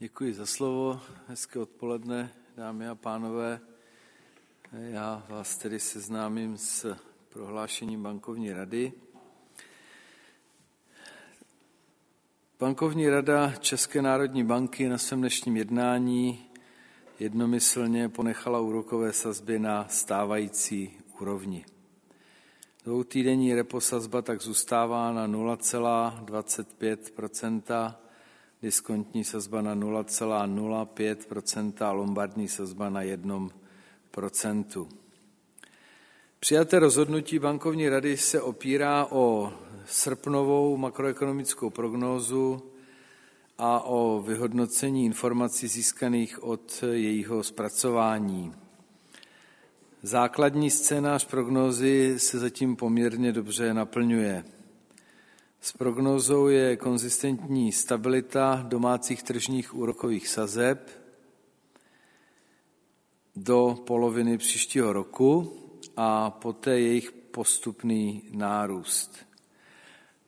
Děkuji za slovo. Hezké odpoledne, dámy a pánové. Já vás tedy seznámím s prohlášením bankovní rady. Bankovní rada České národní banky na svém dnešním jednání jednomyslně ponechala úrokové sazby na stávající úrovni. Dvoutýdenní repo sazba tak zůstává na 0,25 diskontní sazba na 0,05% a lombardní sazba na 1% Přijaté rozhodnutí bankovní rady se opírá o srpnovou makroekonomickou prognózu a o vyhodnocení informací získaných od jejího zpracování. Základní scénář prognózy se zatím poměrně dobře naplňuje. S prognózou je konzistentní stabilita domácích tržních úrokových sazeb do poloviny příštího roku a poté jejich postupný nárůst.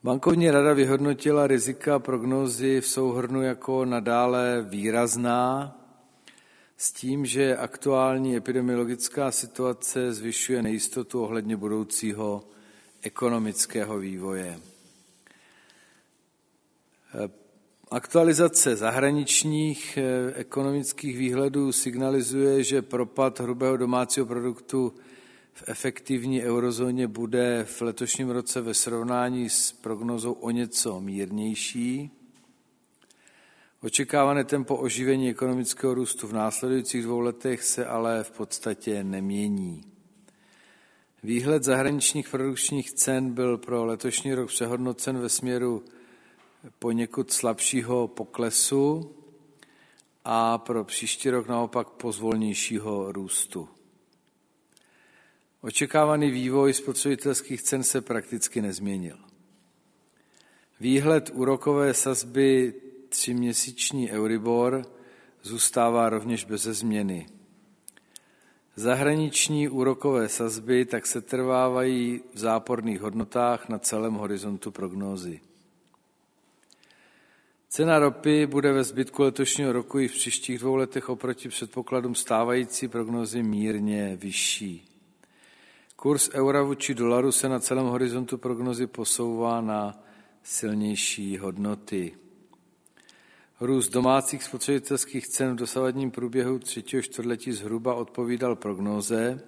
Bankovní rada vyhodnotila rizika prognózy v souhrnu jako nadále výrazná, s tím, že aktuální epidemiologická situace zvyšuje nejistotu ohledně budoucího ekonomického vývoje. Aktualizace zahraničních eh, ekonomických výhledů signalizuje, že propad hrubého domácího produktu v efektivní eurozóně bude v letošním roce ve srovnání s prognozou o něco mírnější. Očekávané tempo oživení ekonomického růstu v následujících dvou letech se ale v podstatě nemění. Výhled zahraničních produkčních cen byl pro letošní rok přehodnocen ve směru poněkud slabšího poklesu a pro příští rok naopak pozvolnějšího růstu. Očekávaný vývoj spotřebitelských cen se prakticky nezměnil. Výhled úrokové sazby tříměsíční Euribor zůstává rovněž bez změny. Zahraniční úrokové sazby tak se trvávají v záporných hodnotách na celém horizontu prognózy. Cena ropy bude ve zbytku letošního roku i v příštích dvou letech oproti předpokladům stávající prognozy mírně vyšší. Kurs eura vůči dolaru se na celém horizontu prognozy posouvá na silnější hodnoty. Růst domácích spotřebitelských cen v dosavadním průběhu třetího čtvrtletí zhruba odpovídal prognóze.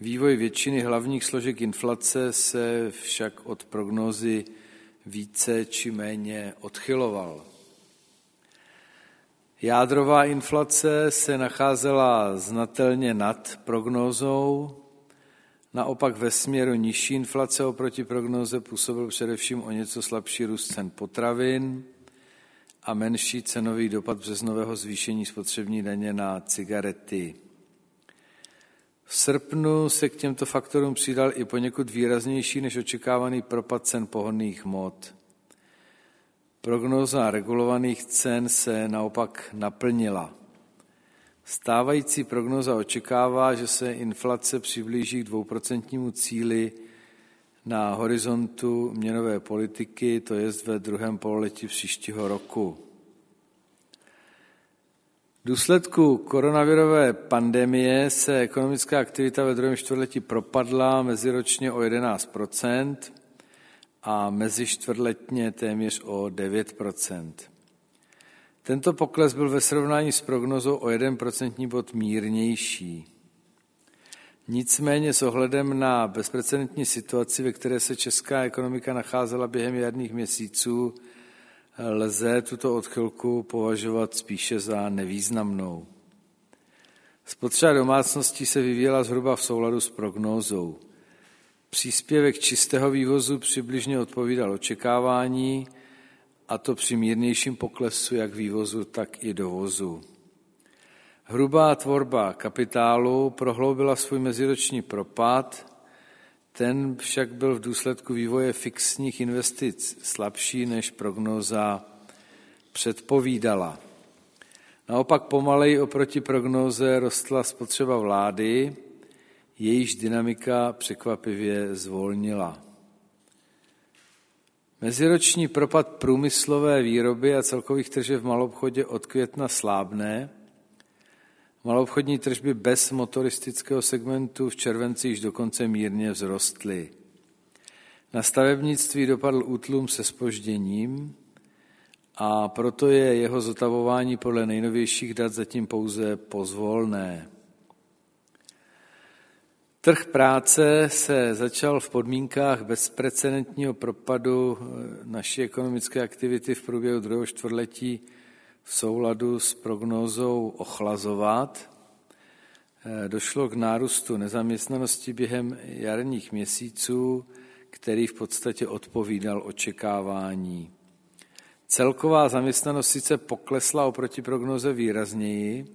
Vývoj většiny hlavních složek inflace se však od prognózy více či méně odchyloval. Jádrová inflace se nacházela znatelně nad prognózou, naopak ve směru nižší inflace oproti prognóze působil především o něco slabší růst cen potravin a menší cenový dopad březnového zvýšení spotřební daně na cigarety. V srpnu se k těmto faktorům přidal i poněkud výraznější než očekávaný propad cen pohonných hmot. Prognóza regulovaných cen se naopak naplnila. Stávající prognoza očekává, že se inflace přiblíží k dvouprocentnímu cíli na horizontu měnové politiky, to je ve druhém pololetí příštího roku. V důsledku koronavirové pandemie se ekonomická aktivita ve druhém čtvrtletí propadla meziročně o 11% a mezičtvrtletně téměř o 9% Tento pokles byl ve srovnání s prognozou o 1% bod mírnější. Nicméně s ohledem na bezprecedentní situaci, ve které se česká ekonomika nacházela během jarních měsíců, lze tuto odchylku považovat spíše za nevýznamnou. Spotřeba domácností se vyvíjela zhruba v souladu s prognózou. Příspěvek čistého vývozu přibližně odpovídal očekávání, a to při mírnějším poklesu jak vývozu, tak i dovozu. Hrubá tvorba kapitálu prohloubila svůj meziroční propad, ten však byl v důsledku vývoje fixních investic slabší, než prognóza předpovídala. Naopak pomalej oproti prognóze rostla spotřeba vlády, jejíž dynamika překvapivě zvolnila. Meziroční propad průmyslové výroby a celkových tržeb v malobchodě od května slábne. Maloobchodní tržby bez motoristického segmentu v červenci již dokonce mírně vzrostly. Na stavebnictví dopadl útlum se spožděním a proto je jeho zotavování podle nejnovějších dat zatím pouze pozvolné. Trh práce se začal v podmínkách bezprecedentního propadu naší ekonomické aktivity v průběhu druhého čtvrtletí v souladu s prognózou ochlazovat. Eh, došlo k nárůstu nezaměstnanosti během jarních měsíců, který v podstatě odpovídal očekávání. Celková zaměstnanost sice poklesla oproti prognoze výrazněji,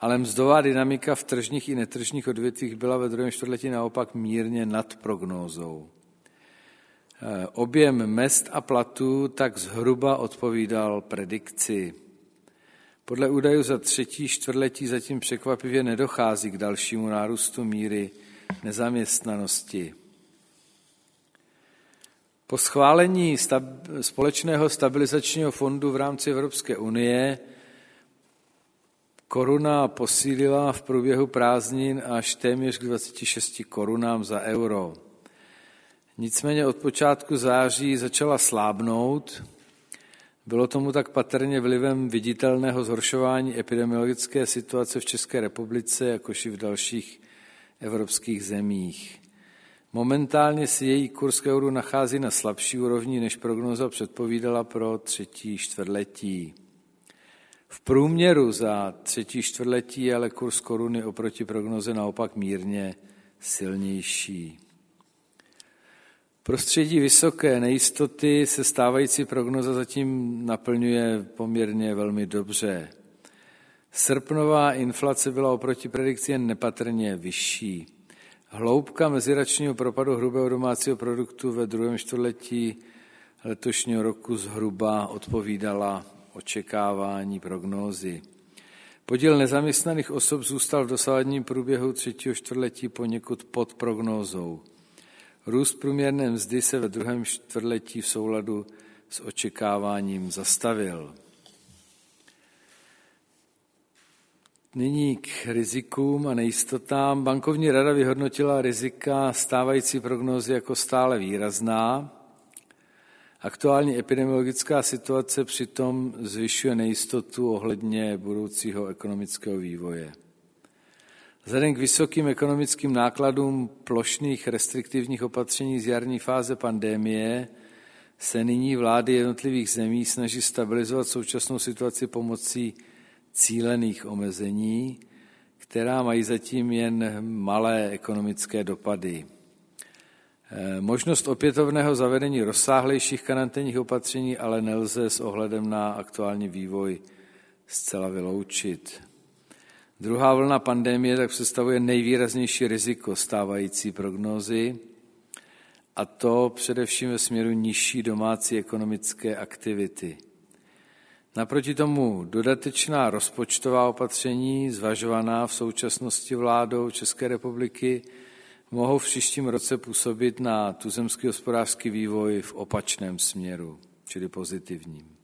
ale mzdová dynamika v tržních i netržních odvětvích byla ve druhém čtvrtletí naopak mírně nad prognózou. Eh, objem mest a platů tak zhruba odpovídal predikci. Podle údajů za třetí čtvrtletí zatím překvapivě nedochází k dalšímu nárůstu míry nezaměstnanosti. Po schválení stab, společného stabilizačního fondu v rámci Evropské unie koruna posílila v průběhu prázdnin až téměř k 26 korunám za euro. Nicméně od počátku září začala slábnout. Bylo tomu tak patrně vlivem viditelného zhoršování epidemiologické situace v České republice, jakož i v dalších evropských zemích. Momentálně si její kurz k euru nachází na slabší úrovni, než prognoza předpovídala pro třetí čtvrtletí. V průměru za třetí čtvrtletí je ale kurz koruny oproti prognoze naopak mírně silnější. Prostředí vysoké nejistoty se stávající prognoza zatím naplňuje poměrně velmi dobře. Srpnová inflace byla oproti predikci jen nepatrně vyšší. Hloubka meziračního propadu hrubého domácího produktu ve druhém čtvrtletí letošního roku zhruba odpovídala očekávání prognózy. Podíl nezaměstnaných osob zůstal v dosávadním průběhu třetího čtvrtletí poněkud pod prognózou. Růst průměrné mzdy se ve druhém čtvrtletí v souladu s očekáváním zastavil. Nyní k rizikům a nejistotám. Bankovní rada vyhodnotila rizika stávající prognózy jako stále výrazná. Aktuální epidemiologická situace přitom zvyšuje nejistotu ohledně budoucího ekonomického vývoje. Vzhledem k vysokým ekonomickým nákladům plošných restriktivních opatření z jarní fáze pandémie se nyní vlády jednotlivých zemí snaží stabilizovat současnou situaci pomocí cílených omezení, která mají zatím jen malé ekonomické dopady. Eh, možnost opětovného zavedení rozsáhlejších karanténních opatření ale nelze s ohledem na aktuální vývoj zcela vyloučit. Druhá vlna pandemie tak představuje nejvýraznější riziko stávající prognózy, a to především ve směru nižší domácí ekonomické aktivity. Naproti tomu dodatečná rozpočtová opatření, zvažovaná v současnosti vládou České republiky, mohou v příštím roce působit na tuzemský hospodářský vývoj v opačném směru, čili pozitivním.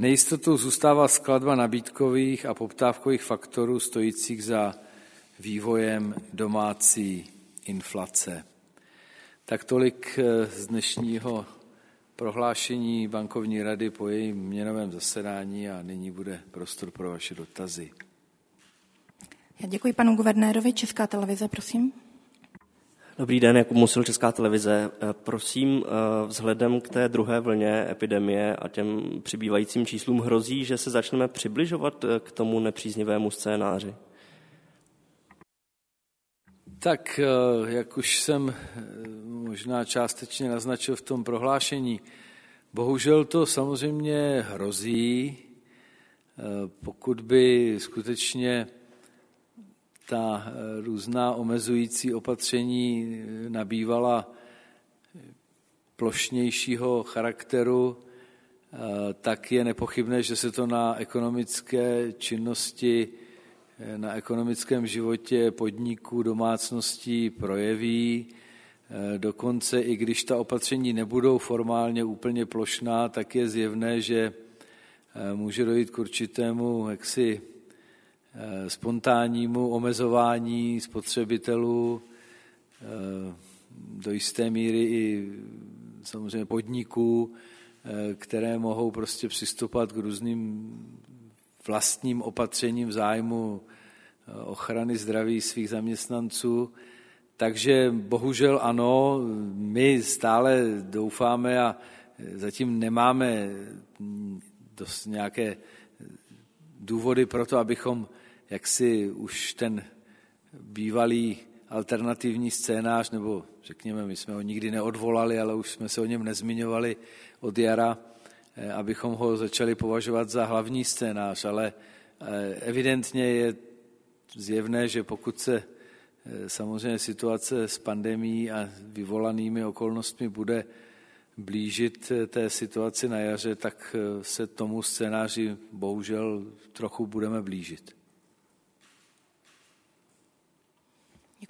Nejistotou zůstává skladba nabídkových a poptávkových faktorů stojících za vývojem domácí inflace. Tak tolik eh, z dnešního prohlášení bankovní rady po jejím měnovém zasedání a nyní bude prostor pro vaše dotazy. Já děkuji panu guvernérovi. Česká televize, prosím. Dobrý den, jako Musil Česká televize. Eh, prosím, eh, vzhledem k té druhé vlně epidemie a těm přibývajícím číslům hrozí, že se začneme přibližovat eh, k tomu nepříznivému scénáři? Tak, jak už jsem možná částečně naznačil v tom prohlášení, bohužel to samozřejmě hrozí, pokud by skutečně ta eh, různá omezující opatření eh, nabývala plošnějšího charakteru, eh, tak je nepochybné, že se to na ekonomické činnosti, na ekonomickém životě podniků, domácností projeví. Dokonce i když ta opatření nebudou formálně úplně plošná, tak je zjevné, že může dojít k určitému jaksi spontánnímu omezování spotřebitelů, do jisté míry i samozřejmě podniků, které mohou prostě přistupovat k různým vlastním opatřením v zájmu eh, ochrany zdraví svých zaměstnanců. Takže bohužel ano, my stále doufáme a eh, zatím nemáme dost nějaké důvody pro to, abychom jaksi už ten bývalý alternativní scénář, nebo řekněme, my jsme ho nikdy neodvolali, ale už jsme se o něm nezmiňovali od jara, Eh, abychom ho začali považovat za hlavní scénář, ale eh, evidentně je zjevné, že pokud se eh, samozřejmě situace s pandemí a vyvolanými okolnostmi bude blížit té situaci na jaře, tak se tomu scénáři bohužel trochu budeme blížit.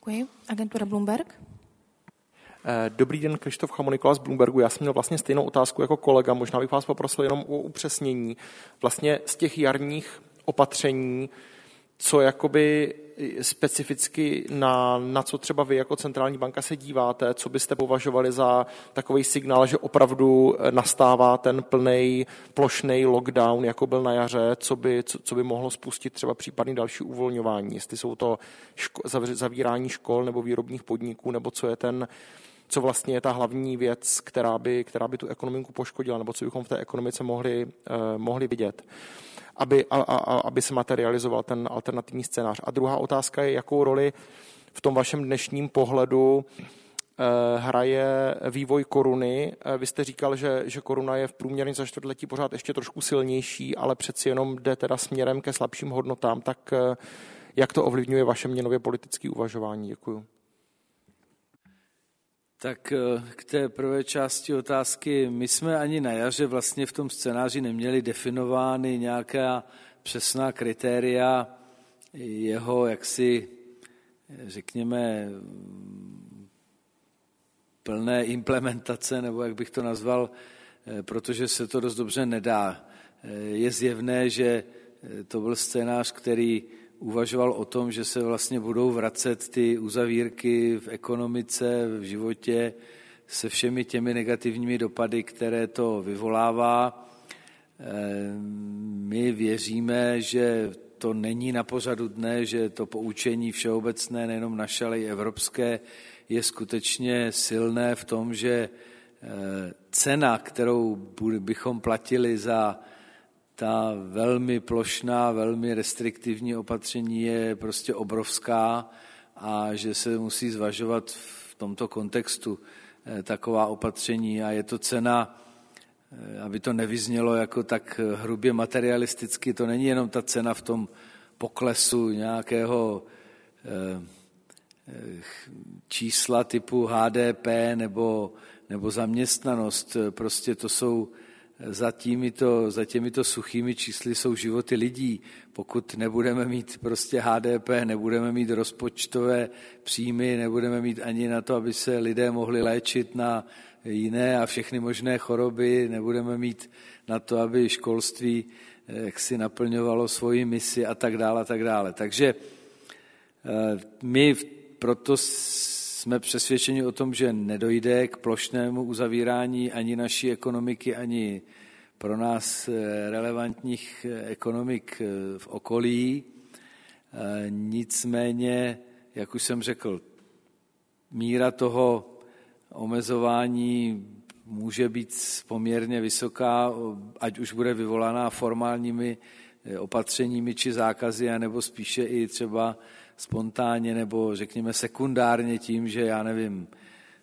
Děkuji. Agentura Bloomberg. Eh, dobrý den, Krištof Chamonikola z Bloombergu. Já jsem měl vlastně stejnou otázku jako kolega. Možná bych vás poprosil jenom o upřesnění. Vlastně z těch jarních opatření, co jakoby specificky na, na co třeba vy jako centrální banka se díváte, co byste považovali za takový signál, že opravdu nastává ten plný plošný lockdown, jako byl na jaře, co by, co, co by mohlo spustit třeba případný další uvolňování, jestli jsou to ško, zavírání škol nebo výrobních podniků, nebo co je ten, co vlastně je ta hlavní věc, která by, která by tu ekonomiku poškodila, nebo co bychom v té ekonomice mohli, uh, mohli vidět, aby, a, a, aby se materializoval ten alternativní scénář. A druhá otázka je, jakou roli v tom vašem dnešním pohledu eh, hraje vývoj koruny. Eh, vy jste říkal, že, že koruna je v průměrně za čtvrtletí pořád ještě trošku silnější, ale přeci jenom jde teda směrem ke slabším hodnotám, tak jak to ovlivňuje vaše měnově politické uvažování? Děkuji. Tak eh, k té prvé části otázky. My jsme ani na jaře vlastně v tom scénáři neměli definovány nějaká přesná kritéria jeho jaksi, řekněme, plné implementace, nebo jak bych to nazval, eh, protože se to dost dobře nedá. Eh, je zjevné, že to byl scénář, který uvažoval o tom, že se vlastně budou vracet ty uzavírky v ekonomice, v životě se všemi těmi negativními dopady, které to vyvolává. Ehm, my věříme, že to není na pořadu dne, že to poučení všeobecné, nejenom naše, ale i evropské, je skutečně silné v tom, že eh, cena, kterou bychom platili za ta velmi plošná, velmi restriktivní opatření je prostě obrovská a že se musí zvažovat v tomto kontextu eh, taková opatření. A je to cena, eh, aby to nevyznělo jako tak hrubě materialisticky, to není jenom ta cena v tom poklesu nějakého eh, čísla typu HDP nebo, nebo zaměstnanost, prostě to jsou za těmito, za těmito suchými čísly jsou životy lidí. Pokud nebudeme mít prostě HDP, nebudeme mít rozpočtové příjmy, nebudeme mít ani na to, aby se lidé mohli léčit na jiné a všechny možné choroby, nebudeme mít na to, aby školství eh, jak si naplňovalo svoji misi a tak dále, a tak dále. Takže eh, my proto jsme přesvědčeni o tom, že nedojde k plošnému uzavírání ani naší ekonomiky, ani pro nás eh, relevantních eh, ekonomik eh, v okolí. Nicméně, jak už jsem řekl, míra toho omezování může být poměrně vysoká, ať už bude vyvolaná formálními opatřeními či zákazy, anebo spíše i třeba spontánně nebo řekněme sekundárně tím, že já nevím,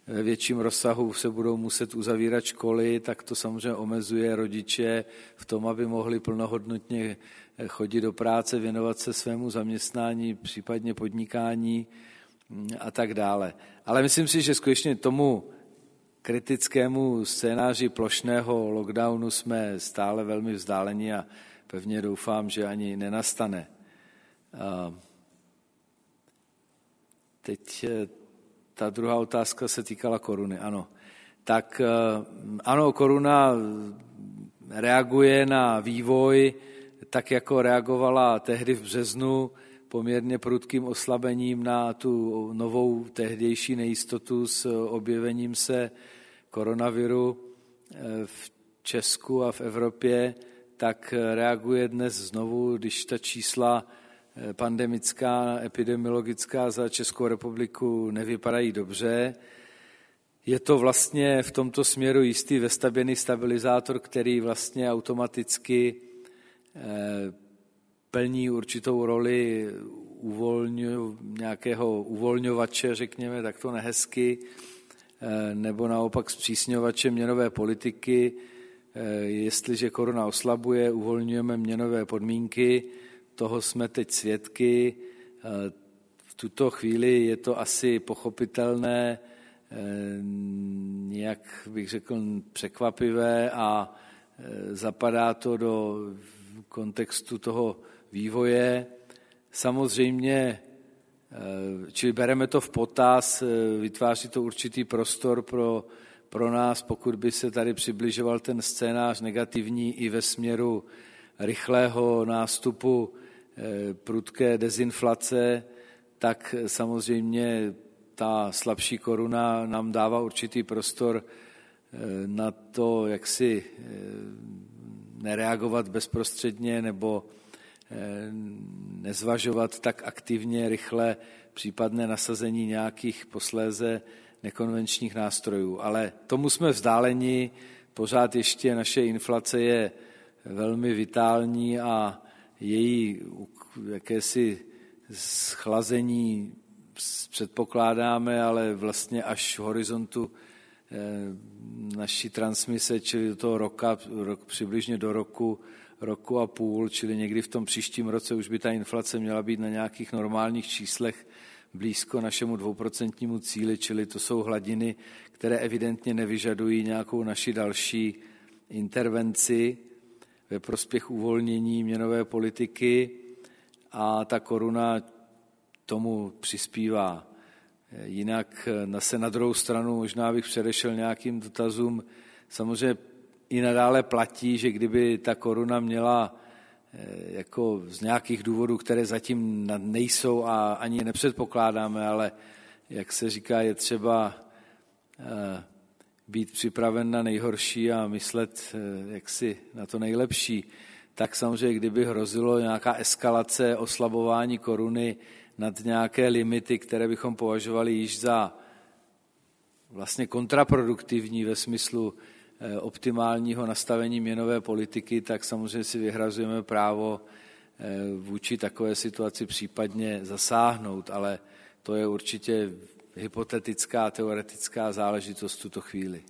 ve větším rozsahu se budou muset uzavírat školy, tak to samozřejmě omezuje rodiče v tom, aby mohli plnohodnotně chodit do práce, věnovat se svému zaměstnání, případně podnikání a tak dále. Ale myslím si, že skutečně tomu kritickému scénáři plošného lockdownu jsme stále velmi vzdáleni a pevně doufám, že ani nenastane. Teď eh, ta druhá otázka se týkala koruny, ano. Tak ano, koruna reaguje na vývoj, tak jako reagovala tehdy v březnu poměrně prudkým oslabením na tu novou tehdejší nejistotu s objevením se koronaviru eh, v Česku a v Evropě, tak reaguje dnes znovu, když ta čísla eh, pandemická, epidemiologická za Českou republiku nevypadají dobře. Je to vlastně v tomto směru jistý vestavěný stabilizátor, který vlastně automaticky eh, plní určitou roli uvolňu, nějakého uvolňovače, řekněme, tak to nehezky, eh, nebo naopak zpřísňovače měnové politiky. Eh, jestliže koruna oslabuje, uvolňujeme měnové podmínky, toho jsme teď svědky. V tuto chvíli je to asi pochopitelné, nějak bych řekl překvapivé a zapadá to do kontextu toho vývoje. Samozřejmě, čili bereme to v potaz, vytváří to určitý prostor pro, pro nás, pokud by se tady přibližoval ten scénář negativní i ve směru rychlého nástupu prudké dezinflace, tak samozřejmě ta slabší koruna nám dává určitý prostor eh, na to, jak si eh, nereagovat bezprostředně nebo eh, nezvažovat tak aktivně, rychle případné nasazení nějakých posléze nekonvenčních nástrojů. Ale tomu jsme vzdáleni, pořád ještě naše inflace je velmi vitální a její jakési schlazení předpokládáme, ale vlastně až v horizontu eh, naší transmise, čili do toho roka, rok, přibližně do roku, roku a půl, čili někdy v tom příštím roce už by ta inflace měla být na nějakých normálních číslech blízko našemu dvouprocentnímu cíli, čili to jsou hladiny, které evidentně nevyžadují nějakou naši další intervenci ve prospěch uvolnění měnové politiky a ta koruna tomu přispívá. Jinak se na druhou stranu možná bych předešel nějakým dotazům. Samozřejmě i nadále platí, že kdyby ta koruna měla eh, jako z nějakých důvodů, které zatím nejsou a ani nepředpokládáme, ale jak se říká, je třeba eh, být připraven na nejhorší a myslet eh, jaksi na to nejlepší, tak samozřejmě, kdyby hrozilo nějaká eskalace, oslabování koruny, nad nějaké limity, které bychom považovali již za vlastně kontraproduktivní ve smyslu eh, optimálního nastavení měnové politiky, tak samozřejmě si vyhrazujeme právo eh, vůči takové situaci případně zasáhnout, ale to je určitě hypotetická, teoretická záležitost v tuto chvíli.